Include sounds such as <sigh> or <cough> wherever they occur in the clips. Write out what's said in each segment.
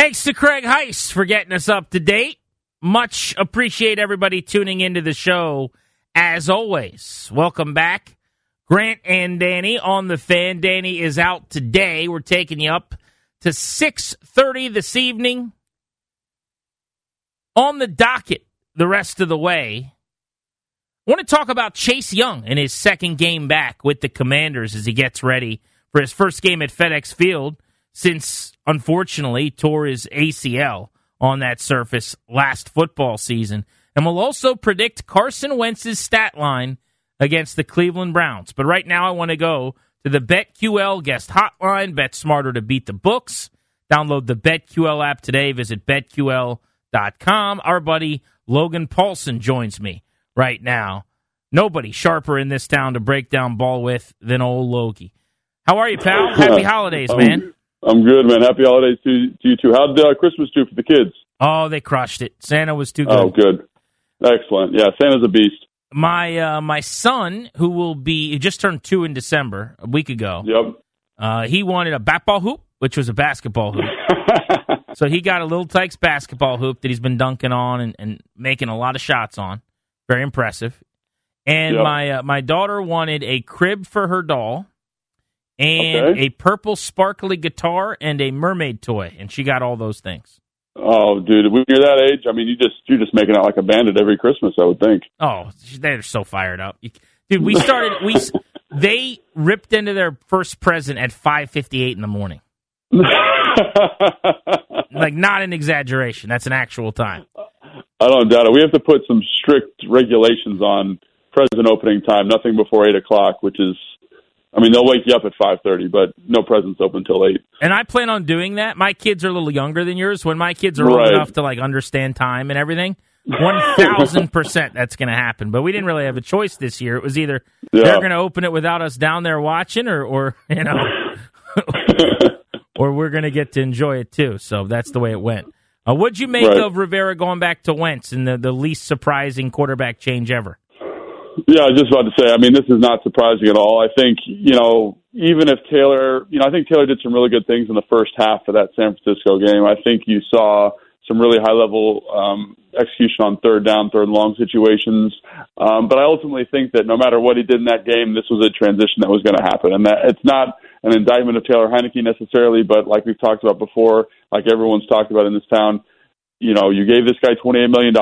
Thanks to Craig Heiss for getting us up to date. Much appreciate everybody tuning into the show as always. Welcome back. Grant and Danny on the fan. Danny is out today. We're taking you up to 6:30 this evening. On the docket the rest of the way. I want to talk about Chase Young in his second game back with the Commanders as he gets ready for his first game at FedEx Field since unfortunately tore his ACL on that surface last football season. And we'll also predict Carson Wentz's stat line against the Cleveland Browns. But right now, I want to go to the BetQL guest hotline. Bet smarter to beat the books. Download the BetQL app today. Visit betql.com. Our buddy Logan Paulsen joins me right now. Nobody sharper in this town to break down ball with than old Logie. How are you, pal? <laughs> Happy holidays, um, man. I'm good, man. Happy holidays to, to you too. How did uh, Christmas do for the kids? Oh, they crushed it. Santa was too good. Oh, good. Excellent. Yeah, Santa's a beast. My uh, my son, who will be he just turned two in December, a week ago. Yep. Uh, he wanted a bat ball hoop, which was a basketball hoop. <laughs> so he got a Little Tikes basketball hoop that he's been dunking on and, and making a lot of shots on. Very impressive. And Yep. my uh, my daughter wanted a crib for her doll and Okay. a purple sparkly guitar and a mermaid toy, and she got all those things. Oh, dude, when you're that age, I mean, you just you're just making out like a bandit every Christmas. I would think. Oh, they're so fired up, dude. We started. We <laughs> they ripped into their first present at five fifty eight in the morning. <laughs> Like not an exaggeration. That's an actual time. I don't doubt it. We have to put some strict regulations on present opening time. Nothing before eight o'clock, which is, I mean, they'll wake you up at five thirty, but no presents open till eight. And I plan on doing that. My kids are a little younger than yours. When my kids are old enough to like understand time and everything, one thousand percent that's going to happen. But we didn't really have a choice this year. It was either Yeah. they're going to open it without us down there watching, or or you know, <laughs> or we're going to get to enjoy it too. So that's the way it went. Uh, what'd you make Right. of Rivera going back to Wentz and the, the least surprising quarterback change ever? Yeah, I was just about to say. I mean, this is not surprising at all. I think you know, even if Taylor, you know, I think Taylor did some really good things in the first half of that San Francisco game. I think you saw some really high level um, execution on third down, third and long situations. Um, but I ultimately think that no matter what he did in that game, this was a transition that was going to happen, and that it's not an indictment of Taylor Heinicke necessarily, but like we've talked about before, like everyone's talked about in this town, you know, you gave this guy $28 million.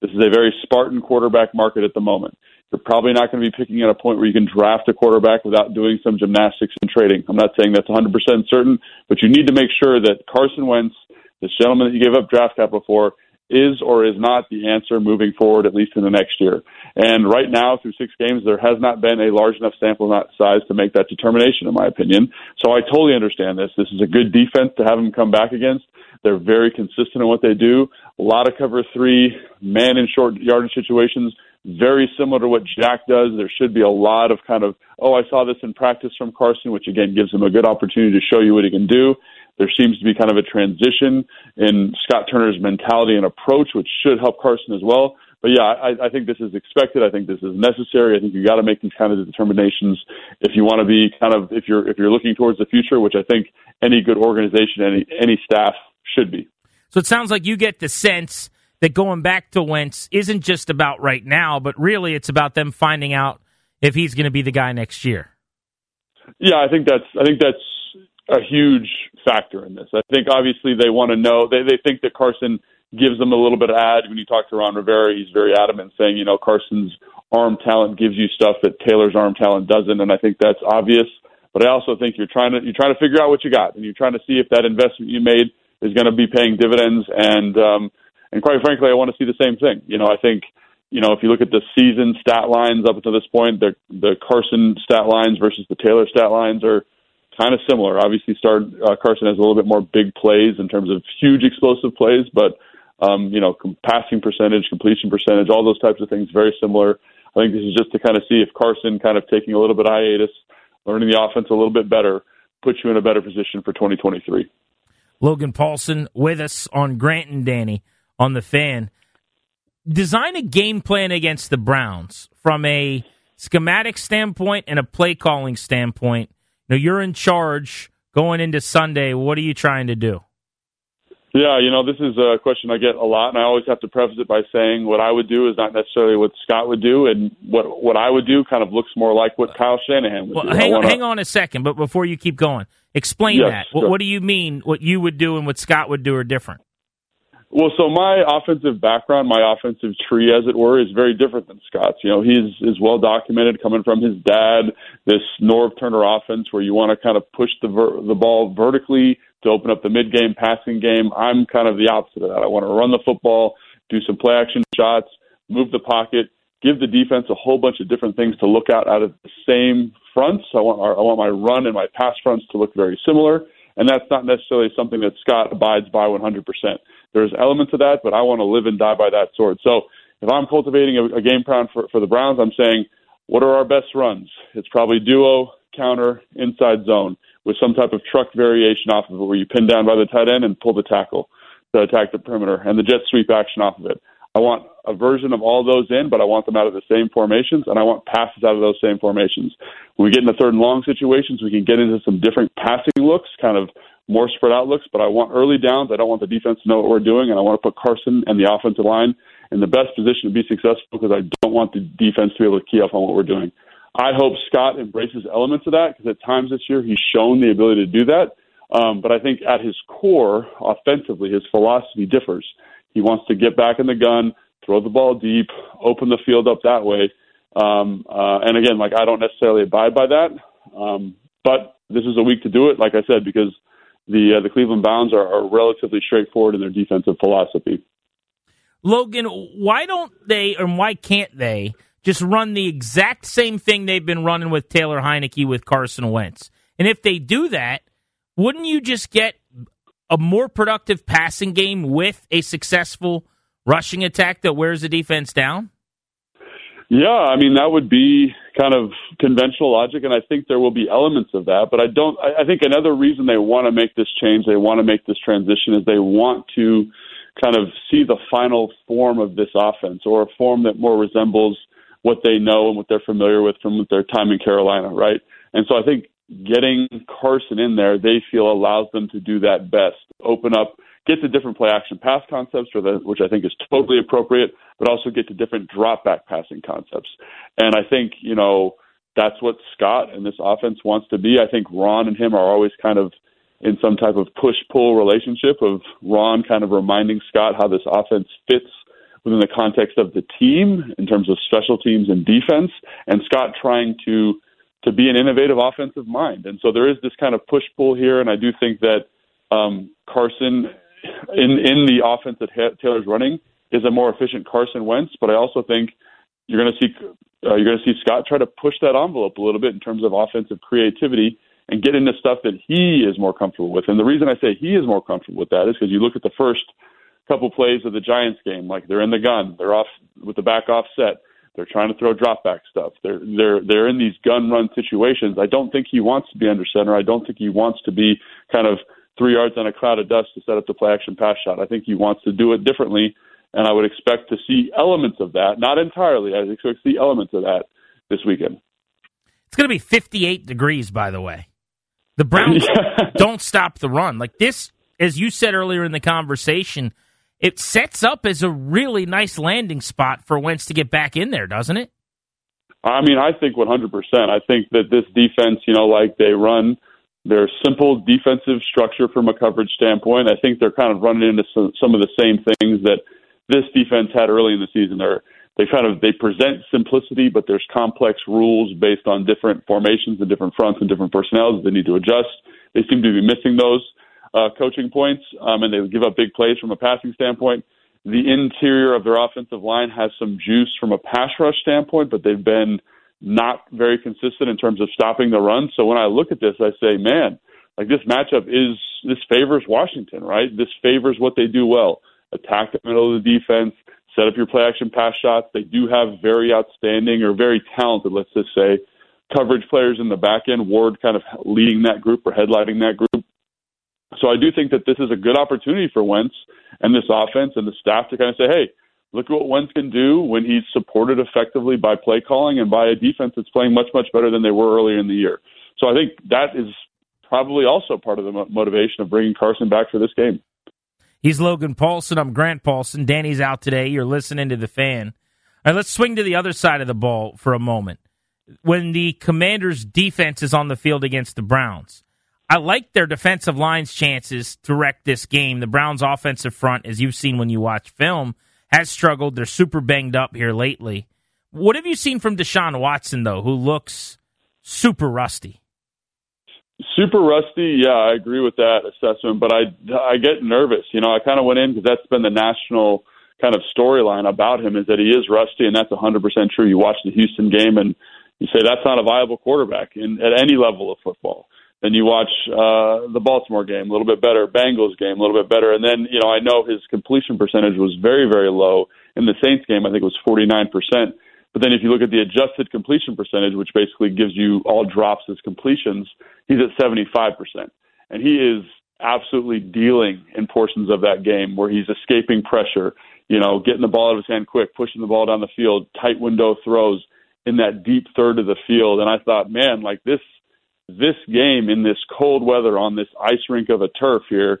This is a very Spartan quarterback market at the moment. You're probably not going to be picking at a point where you can draft a quarterback without doing some gymnastics and trading. I'm not saying that's 100% certain, but you need to make sure that Carson Wentz, this gentleman that you gave up draft capital for, is or is not the answer moving forward, at least in the next year. And right now, through six games, there has not been a large enough sample size to make that determination, in my opinion. So I totally understand this. This is a good defense to have him come back against. They're very consistent in what they do. A lot of cover three, man in short yardage situations, very similar to what Jack does. There should be a lot of kind of, oh, I saw this in practice from Carson, which again gives him a good opportunity to show you what he can do. There seems to be kind of a transition in Scott Turner's mentality and approach, which should help Carson as well. But yeah, I, I think this is expected. I think this is necessary. I think you got to make these kind of determinations if you want to be kind of if you're if you're looking towards the future, which I think any good organization, any any staff should be. So it sounds like you get the sense that going back to Wentz isn't just about right now, but really it's about them finding out if he's going to be the guy next year. Yeah, I think that's I think that's a huge factor in this. I think obviously they want to know they they think that Carson gives them a little bit of ad. When you talk to Ron Rivera, he's very adamant saying, you know, Carson's arm talent gives you stuff that Taylor's arm talent doesn't, and I think that's obvious. But I also think you're trying to you're trying to figure out what you got, and you're trying to see if that investment you made is going to be paying dividends. And um, and quite frankly, I want to see the same thing. You know, I think you know if you look at the season stat lines up until this point, the the Carson stat lines versus the Taylor stat lines are kind of similar. Obviously, start uh, Carson has a little bit more big plays in terms of huge explosive plays, but um, you know, passing percentage, completion percentage, all those types of things very similar. I think this is just to kind of see if Carson kind of taking a little bit of hiatus, learning the offense a little bit better, puts you in a better position for 2023. Logan Paulsen with us on Grant and Danny on the fan. Design a game plan against the Browns from a schematic standpoint and a play calling standpoint. Now you're in charge going into Sunday. What are you trying to do? Yeah, you know, this is a question I get a lot, and I always have to preface it by saying what I would do is not necessarily what Scott would do, and what what I would do kind of looks more like what Kyle Shanahan would well, do. Hang, wanna... hang on a second, but before you keep going, explain yes, that. Sure. What, what do you mean what you would do and what Scott would do are different? Well, so my offensive background, my offensive tree, as it were, is very different than Scott's. You know, he's is well documented coming from his dad. This Norv Turner offense, where you want to kind of push the ver- the ball vertically to open up the mid game passing game. I'm kind of the opposite of that. I want to run the football, do some play action shots, move the pocket, give the defense a whole bunch of different things to look at out of the same fronts. I want our, I want my run and my pass fronts to look very similar, and that's not necessarily something that Scott abides by 100%. There's elements of that, but I want to live and die by that sword. So if I'm cultivating a, a game plan for, for the Browns, I'm saying, what are our best runs? It's probably duo, counter, inside zone with some type of truck variation off of it where you pin down by the tight end and pull the tackle to attack the perimeter and the jet sweep action off of it. I want a version of all those in, but I want them out of the same formations, and I want passes out of those same formations. When we get into third and long situations, we can get into some different passing looks, kind of more spread out looks, but I want early downs. I don't want the defense to know what we're doing, and I want to put Carson and the offensive line in the best position to be successful because I don't want the defense to be able to key up on what we're doing. I hope Scott embraces elements of that because at times this year he's shown the ability to do that. Um, but I think at his core, offensively, his philosophy differs. He wants to get back in the gun, throw the ball deep, open the field up that way. Um, uh, and again, like I don't necessarily abide by that, um, but this is a week to do it. Like I said, because the uh, the Cleveland Browns are, are relatively straightforward in their defensive philosophy. Logan, why don't they, and why can't they, just run the exact same thing they've been running with Taylor Heinicke with Carson Wentz? And if they do that, wouldn't you just get a more productive passing game with a successful rushing attack that wears the defense down? Yeah, I mean that would be kind of conventional logic, and I think there will be elements of that. But I don't. I, I think another reason they want to make this change, they want to make this transition, is they want to kind of see the final form of this offense, or a form that more resembles what they know and what they're familiar with from their time in Carolina, right? And so I think getting Carson in there, they feel allows them to do that best. Open up, get to different play action pass concepts, which I think is totally appropriate, but also get to different drop back passing concepts. And I think, you know, that's what Scott and this offense wants to be. I think Ron and him are always kind of in some type of push pull relationship of Ron kind of reminding Scott how this offense fits within the context of the team in terms of special teams and defense, and Scott trying to to be an innovative offensive mind. And so there is this kind of push pull here, and I do think that um, Carson in in the offense that Taylor's running is a more efficient Carson Wentz, but I also think you're going to see uh, you're going to see Scott try to push that envelope a little bit in terms of offensive creativity and get into stuff that he is more comfortable with. And the reason I say he is more comfortable with that is because you look at the first couple plays of the Giants game, like they're in the gun, they're off with the back offset, they're trying to throw drop back stuff. They're they're they're in these gun run situations. I don't think he wants to be under center. I don't think he wants to be kind of three yards on a cloud of dust to set up the play action pass shot. I think he wants to do it differently, and I would expect to see elements of that, not entirely. I expect to see elements of that this weekend. It's going to be 58 degrees, by the way. The Browns <laughs> yeah. don't stop the run. Like this, as you said earlier in the conversation, it sets up as a really nice landing spot for Wentz to get back in there, doesn't it? I mean, I think 100%. I think that this defense, you know, like they run They're simple defensive structure from a coverage standpoint. I think they're kind of running into some, some of the same things that this defense had early in the season. They're they kind of they present simplicity, but there's complex rules based on different formations and different fronts and different personnel that they need to adjust. They seem to be missing those uh, coaching points, um, and they give up big plays from a passing standpoint. The interior of their offensive line has some juice from a pass rush standpoint, but they've been not very consistent in terms of stopping the run. So when I look at this, I say, man, like this matchup is this favors Washington, right? This favors what they do well: attack the middle of the defense, set up your play action pass shots. They do have very outstanding or very talented, let's just say, coverage players in the back end. Ward kind of leading that group or headlining that group. So I do think that this is a good opportunity for Wentz and this offense and the staff to kind of say, hey, look at what Wentz can do when he's supported effectively by play calling and by a defense that's playing much, much better than they were earlier in the year. So I think that is probably also part of the motivation of bringing Carson back for this game. He's Logan Paulsen. I'm Grant Paulsen. Danny's out today. You're listening to the fan. All right, let's swing to the other side of the ball for a moment. When the Commanders' defense is on the field against the Browns, I like their defensive line's chances to wreck this game. The Browns' offensive front, as you've seen when you watch film, has struggled. They're super banged up here lately. What have you seen from Deshaun Watson, though, who looks super rusty? Super rusty, yeah, I agree with that assessment, but I I get nervous. You know, I kind of went in because that's been the national kind of storyline about him is that he is rusty, and that's 100% true. You watch the Houston game and you say that's not a viable quarterback in at any level of football. Then you watch uh, the Baltimore game, a little bit better. Bengals game, a little bit better. And then, you know, I know his completion percentage was very, very low in the Saints game. I think it was 49%. But then if you look at the adjusted completion percentage, which basically gives you all drops as completions, he's at 75%. And he is absolutely dealing in portions of that game where he's escaping pressure, you know, getting the ball out of his hand quick, pushing the ball down the field, tight window throws in that deep third of the field. And I thought, man, like this this game in this cold weather on this ice rink of a turf here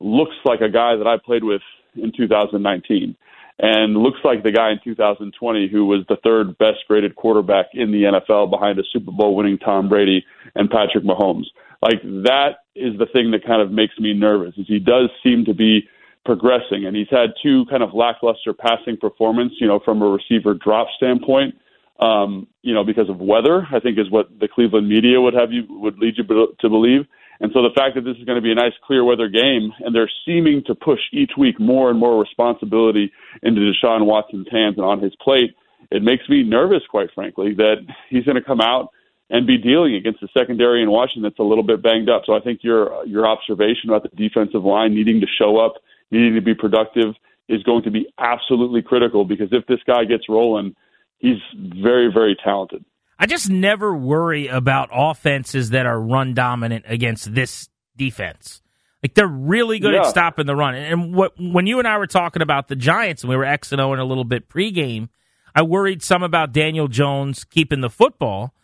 looks like a guy that I played with in 2019 and looks like the guy in 2020 who was the third best graded quarterback in the NFL behind a Super Bowl winning Tom Brady and Patrick Mahomes. Like that is the thing that kind of makes me nervous is he does seem to be progressing and he's had two kind of lackluster passing performance, you know, from a receiver drop standpoint um, you know, because of weather, I think is what the Cleveland media would have you would lead you to believe. And so the fact that this is going to be a nice clear weather game and they're seeming to push each week more and more responsibility into Deshaun Watson's hands and on his plate, it makes me nervous, quite frankly, that he's going to come out and be dealing against a secondary in Washington that's a little bit banged up. So I think your your observation about the defensive line needing to show up, needing to be productive is going to be absolutely critical because if this guy gets rolling, he's very, very talented. I just never worry about offenses that are run dominant against this defense. Like they're really good yeah. at stopping the run. And what when you and I were talking about the Giants and we were X and O in a little bit pregame, I worried some about Daniel Jones keeping the football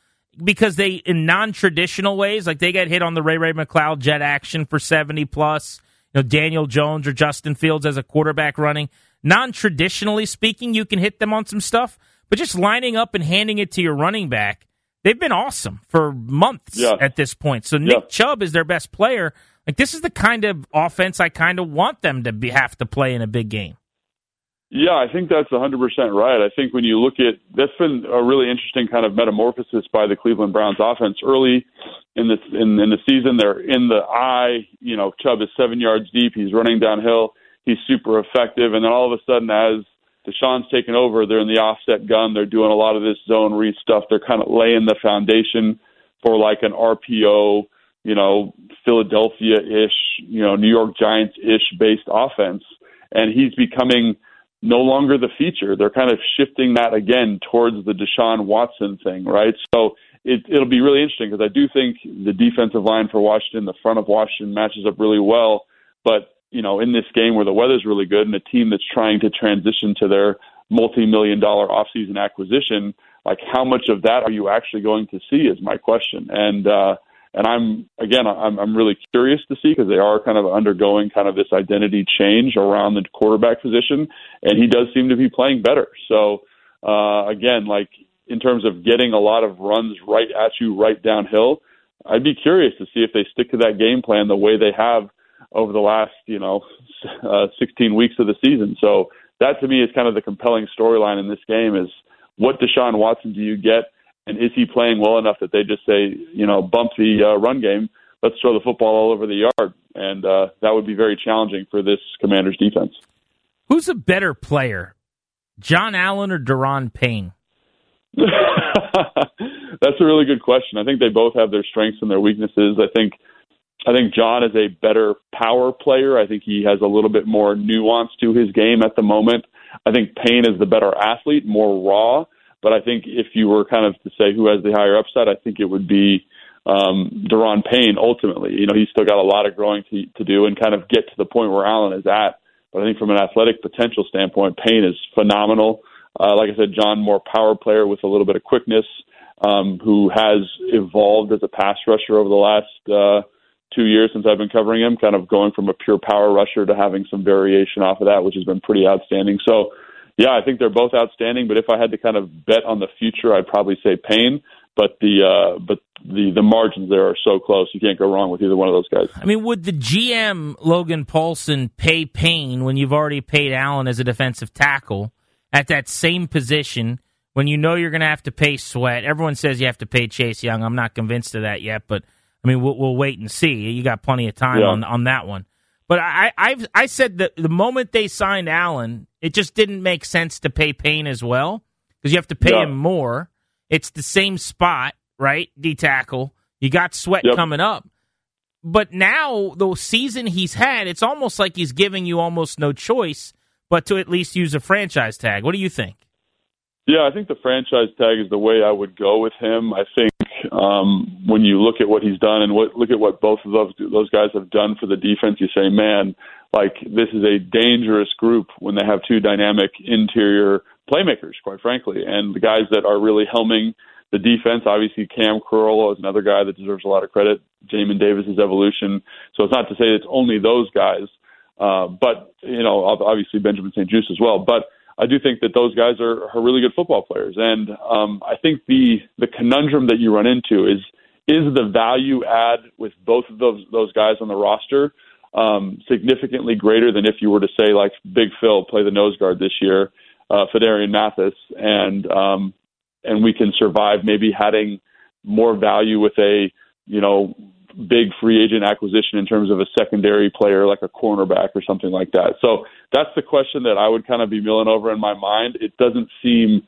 because they in non-traditional ways, like they get hit on the Ray Ray McCloud jet action for 70 plus. You know, Daniel Jones or Justin Fields as a quarterback running. Non-traditionally speaking, you can hit them on some stuff. But just lining up and handing it to your running back, they've been awesome for months yeah. at this point. So Nick yeah. Chubb is their best player. Like this is the kind of offense I kind of want them to be, have to play in a big game. Yeah, I think that's 100% right. I think when you look at that's been a really interesting kind of metamorphosis by the Cleveland Browns offense early in this in, in the season. They're in the eye, you know, Chubb is 7 yards deep, he's running downhill, he's super effective and then all of a sudden as Deshaun's taken over. They're in the offset gun. They're doing a lot of this zone read stuff. They're kind of laying the foundation for like an RPO, you know, Philadelphia ish, you know, New York Giants ish based offense. And he's becoming no longer the feature. They're kind of shifting that again towards the Deshaun Watson thing, right? So it, it'll be really interesting because I do think the defensive line for Washington, the front of Washington matches up really well. But you know, in this game where the weather's really good and a team that's trying to transition to their multi-million dollar offseason acquisition, like how much of that are you actually going to see is my question. And, uh, and I'm, again, I'm, I'm really curious to see because they are kind of undergoing kind of this identity change around the quarterback position. And he does seem to be playing better. So, uh, again, like in terms of getting a lot of runs right at you, right downhill, I'd be curious to see if they stick to that game plan the way they have over the last, you know, <laughs> uh, 16 weeks of the season. So that to me is kind of the compelling storyline in this game is what Deshaun Watson do you get, and is he playing well enough that they just say, you know, bump the uh, run game, let's throw the football all over the yard, and uh, that would be very challenging for this Commanders defense. Who's a better player, John Allen or Daron Payne? <laughs> That's a really good question. I think they both have their strengths and their weaknesses. I think I think John is a better power player. I think he has a little bit more nuance to his game at the moment. I think Payne is the better athlete, more raw. But I think if you were kind of to say who has the higher upside, I think it would be um, Daron Payne. Ultimately, you know, he's still got a lot of growing to, to do and kind of get to the point where Allen is at. But I think from an athletic potential standpoint, Payne is phenomenal. Uh, like I said, John, more power player with a little bit of quickness, um, who has evolved as a pass rusher over the last uh, two years since I've been covering him, kind of going from a pure power rusher to having some variation off of that, which has been pretty outstanding. So, yeah, I think they're both outstanding. But if I had to kind of bet on the future, I'd probably say Payne. But the uh, but the the margins there are so close, you can't go wrong with either one of those guys. I mean, would the GM Logan Paulsen pay Payne when you've already paid Allen as a defensive tackle at that same position? When you know you're going to have to pay Sweat, everyone says you have to pay Chase Young. I'm not convinced of that yet, but I mean, we'll, we'll wait and see. You got plenty of time yeah. on on that one. But I I've, I said that the moment they signed Allen, it just didn't make sense to pay Payne as well because you have to pay yeah. him more. It's the same spot, right? D tackle. You got Sweat yep. coming up. But now the season he's had, it's almost like he's giving you almost no choice but to at least use a franchise tag. What do you think? Yeah, I think the franchise tag is the way I would go with him. I think um, when you look at what he's done and what, look at what both of those those guys have done for the defense, you say, man, like this is a dangerous group when they have two dynamic interior playmakers, quite frankly, and the guys that are really helming the defense. Obviously, Cam Curl is another guy that deserves a lot of credit. Jamin Davis's evolution. So it's not to say it's only those guys, uh, but you know, obviously Benjamin St-Juste as well, but I do think that those guys are, are really good football players, and um, I think the the conundrum that you run into is is the value add with both of those those guys on the roster um, significantly greater than if you were to say like Big Phil play the nose guard this year, uh, Phidarian Mathis, and um, and we can survive maybe having more value with a you know big free agent acquisition in terms of a secondary player like a cornerback or something like that. So that's the question that I would kind of be milling over in my mind. It doesn't seem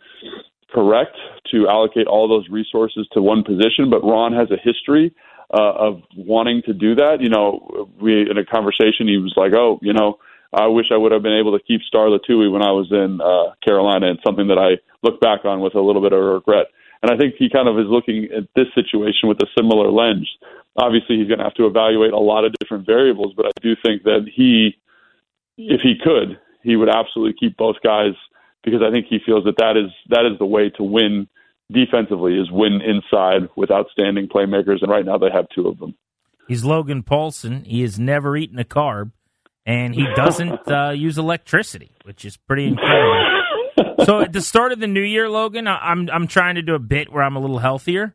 correct to allocate all those resources to one position, but Ron has a history uh, of wanting to do that. You know, we in a conversation he was like, "Oh, you know, I wish I would have been able to keep Star Lotulelei when I was in uh, Carolina," and something that I look back on with a little bit of regret. And I think he kind of is looking at this situation with a similar lens. Obviously, he's going to have to evaluate a lot of different variables, but I do think that he, if he could, he would absolutely keep both guys because I think he feels that that is that is the way to win defensively is win inside with outstanding playmakers, and right now they have two of them. He's Logan Paulsen. He has never eaten a carb, and he doesn't <laughs> uh, use electricity, which is pretty incredible so at the start of the new year, Logan, I'm I'm trying to do a bit where I'm a little healthier.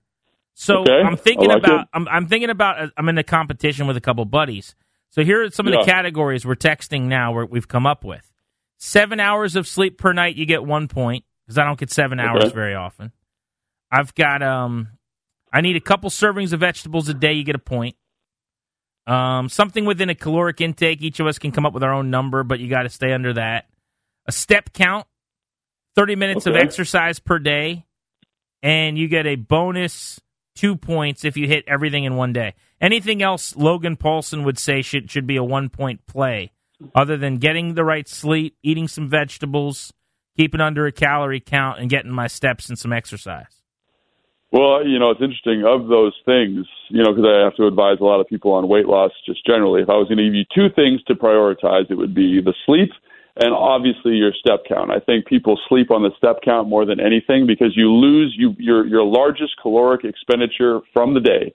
So okay. I'm thinking like about I'm, I'm, thinking about uh, I'm in a competition with a couple buddies. So here are some of the categories we're texting now where we've come up with. Seven hours of sleep per night, you get one point because I don't get seven hours very often. I've got um, I need a couple servings of vegetables a day. You get a point. Um, something within a caloric intake. Each of us can come up with our own number, but you got to stay under that. A step count. 30 minutes okay. of exercise per day, and you get a bonus two points if you hit everything in one day. Anything else Logan Paulsen would say should should be a one point play, other than getting the right sleep, eating some vegetables, keeping under a calorie count, and getting my steps and some exercise. Well, you know, it's interesting. Of those things, you know, because I have to advise a lot of people on weight loss just generally. If I was going to give you two things to prioritize, it would be the sleep and obviously your step count. I think people sleep on the step count more than anything because you lose you your your largest caloric expenditure from the day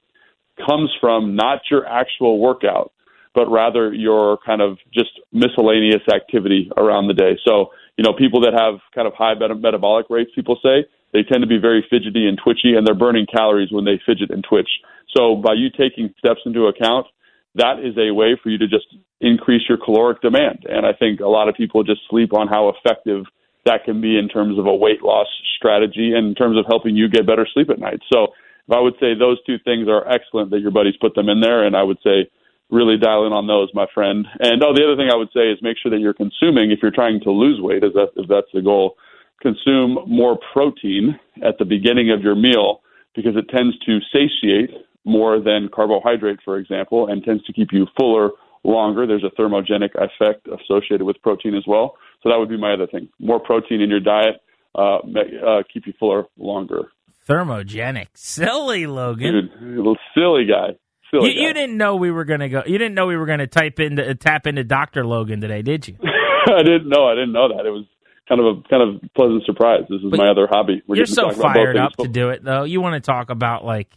comes from not your actual workout, but rather your kind of just miscellaneous activity around the day. So, you know, people that have kind of high metabolic rates, people say, they tend to be very fidgety and twitchy, and they're burning calories when they fidget and twitch. So by you taking steps into account, that is a way for you to just increase your caloric demand. And I think a lot of people just sleep on how effective that can be in terms of a weight loss strategy and in terms of helping you get better sleep at night. So I would say those two things are excellent that your buddies put them in there, and I would say really dial in on those, my friend. And oh, the other thing I would say is make sure that you're consuming if you're trying to lose weight, if, that, if that's the goal. Consume more protein at the beginning of your meal because it tends to satiate more than carbohydrate, for example, and tends to keep you fuller longer. There's a thermogenic effect associated with protein as well. So that would be my other thing. More protein in your diet, uh, uh, keep you fuller longer. Thermogenic, silly Logan, Dude, little silly guy. Silly you, guy. you didn't know we were gonna go. You didn't know we were gonna type into tap into Doctor Logan today, did you? <laughs> I didn't know. I didn't know that. It was kind of a kind of pleasant surprise. This is But my other hobby. We're You're so talk about both fired up to do it, though. You want to talk about like.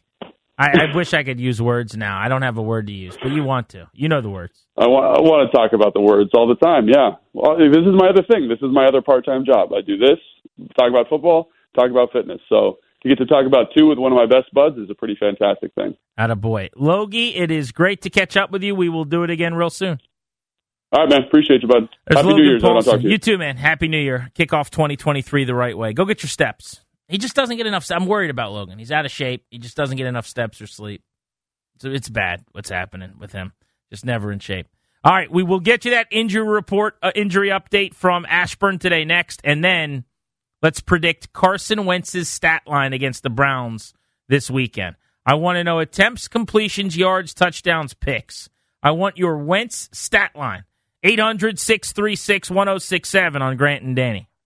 I, I wish I could use words now. I don't have a word to use, but you want to. You know the words. I want, I want to talk about the words all the time. Yeah. Well, this is my other thing. This is my other part-time job. I do this, talk about football, talk about fitness. So to get to talk about two with one of my best buds is a pretty fantastic thing. Atta boy, Logie. It is great to catch up with you. We will do it again real soon. All right, man. Appreciate you, bud. There's Happy Logan New Year's. if I don't talk to you. You too, man. Happy New Year. Kick off 2023 the right way. Go get your steps. He just doesn't get enough. I'm worried about Logan. He's out of shape. He just doesn't get enough steps or sleep. So it's bad what's happening with him. Just never in shape. All right, we will get you that injury report, uh, injury update from Ashburn today next, and then let's predict Carson Wentz's stat line against the Browns this weekend. I want to know attempts, completions, yards, touchdowns, picks. I want your Wentz stat line. 800 636 1067 on Grant and Danny.